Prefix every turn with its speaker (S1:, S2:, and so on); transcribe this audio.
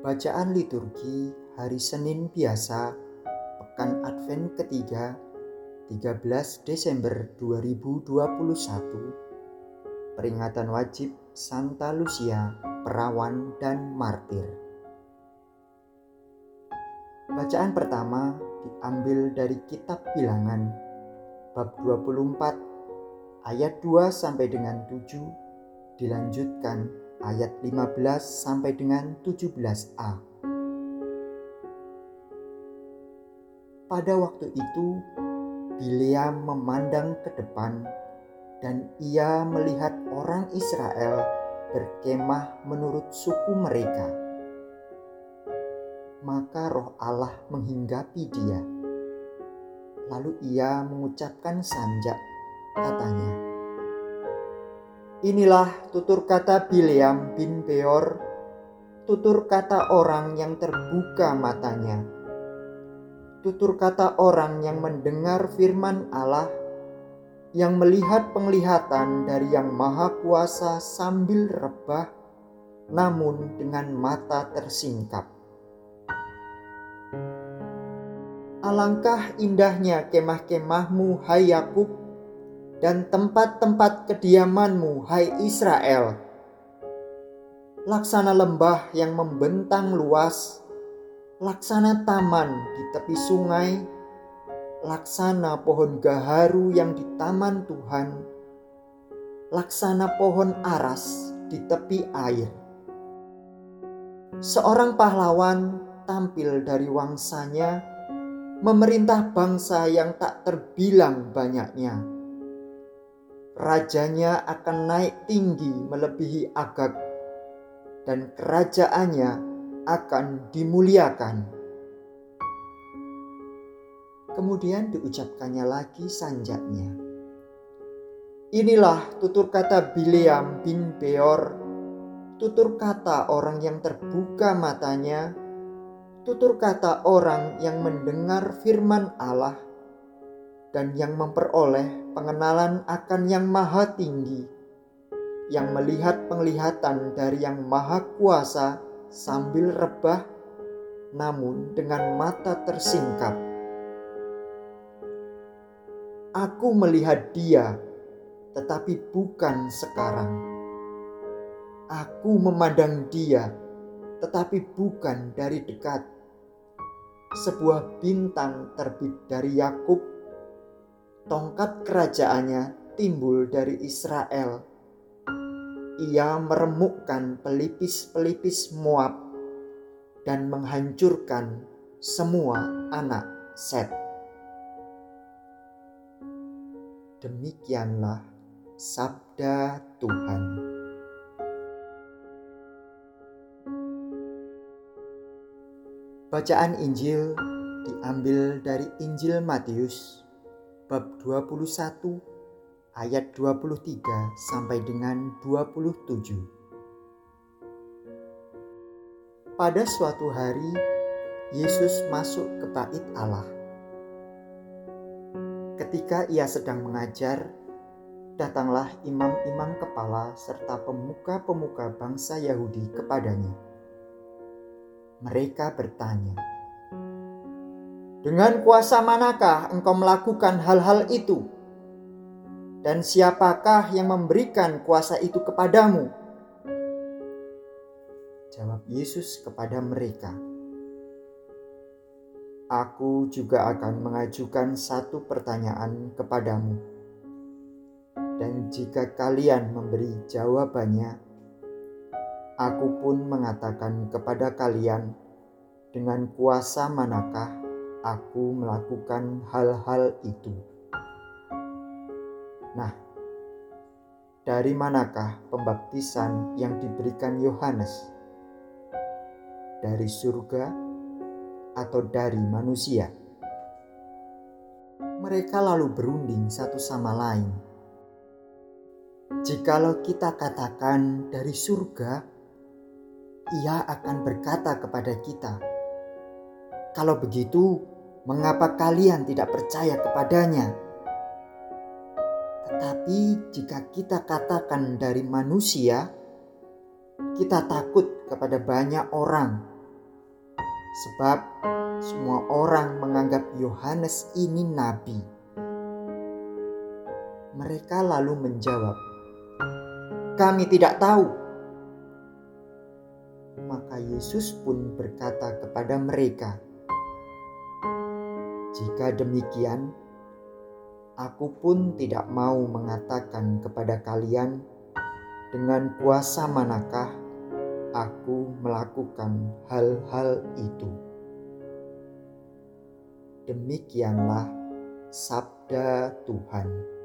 S1: Bacaan liturgi hari Senin biasa Pekan Advent ketiga 13 Desember 2021 Peringatan wajib Santa Lucia, perawan dan martir. Bacaan pertama diambil dari kitab Bilangan bab 24 ayat 2 sampai dengan 7 dilanjutkan ayat 15 sampai dengan 17a. Pada waktu itu, Bileam memandang ke depan dan ia melihat orang Israel berkemah menurut suku mereka. Maka roh Allah menghinggapi dia. Lalu ia mengucapkan sanjak, katanya, Inilah tutur kata Bileam bin Beor, tutur kata orang yang terbuka matanya, tutur kata orang yang mendengar firman Allah, yang melihat penglihatan dari Yang Maha Kuasa sambil rebah, namun dengan mata tersingkap. Alangkah indahnya kemah-kemahmu, hai Yakub, dan tempat-tempat kediamanmu, hai Israel. Laksana lembah yang membentang luas, laksana taman di tepi sungai, laksana pohon gaharu yang di taman Tuhan, laksana pohon aras di tepi air. Seorang pahlawan tampil dari wangsanya, memerintah bangsa yang tak terbilang banyaknya rajanya akan naik tinggi melebihi Agag dan kerajaannya akan dimuliakan. Kemudian diucapkannya lagi sanjatnya. Inilah tutur kata Bileam bin Beor, tutur kata orang yang terbuka matanya, tutur kata orang yang mendengar firman Allah dan yang memperoleh pengenalan akan Yang Maha Tinggi, yang melihat penglihatan dari Yang Maha Kuasa sambil rebah, namun dengan mata tersingkap. Aku melihat Dia, tetapi bukan sekarang. Aku memandang Dia, tetapi bukan dari dekat. Sebuah bintang terbit dari Yakub tongkat kerajaannya timbul dari Israel. Ia meremukkan pelipis-pelipis Moab dan menghancurkan semua anak Set. Demikianlah sabda Tuhan. Bacaan Injil diambil dari Injil Matius bab 21 ayat 23 sampai dengan 27. Pada suatu hari Yesus masuk ke bait Allah. Ketika ia sedang mengajar, datanglah imam-imam kepala serta pemuka-pemuka bangsa Yahudi kepadanya. Mereka bertanya, dengan kuasa manakah engkau melakukan hal-hal itu? Dan siapakah yang memberikan kuasa itu kepadamu? Jawab Yesus kepada mereka, Aku juga akan mengajukan satu pertanyaan kepadamu. Dan jika kalian memberi jawabannya, aku pun mengatakan kepada kalian dengan kuasa manakah aku melakukan hal-hal itu. Nah, dari manakah pembaptisan yang diberikan Yohanes? Dari surga atau dari manusia? Mereka lalu berunding satu sama lain. Jikalau kita katakan dari surga, ia akan berkata kepada kita, "Kalau begitu, mengapa kalian tidak percaya kepadanya? Tetapi jika kita katakan dari manusia, kita takut kepada banyak orang sebab semua orang menganggap Yohanes ini nabi. Mereka lalu menjawab, "Kami tidak tahu." Maka Yesus pun berkata kepada mereka, "Jika demikian, aku pun tidak mau mengatakan kepada kalian dengan kuasa manakah aku melakukan hal-hal itu." Demikianlah sabda Tuhan.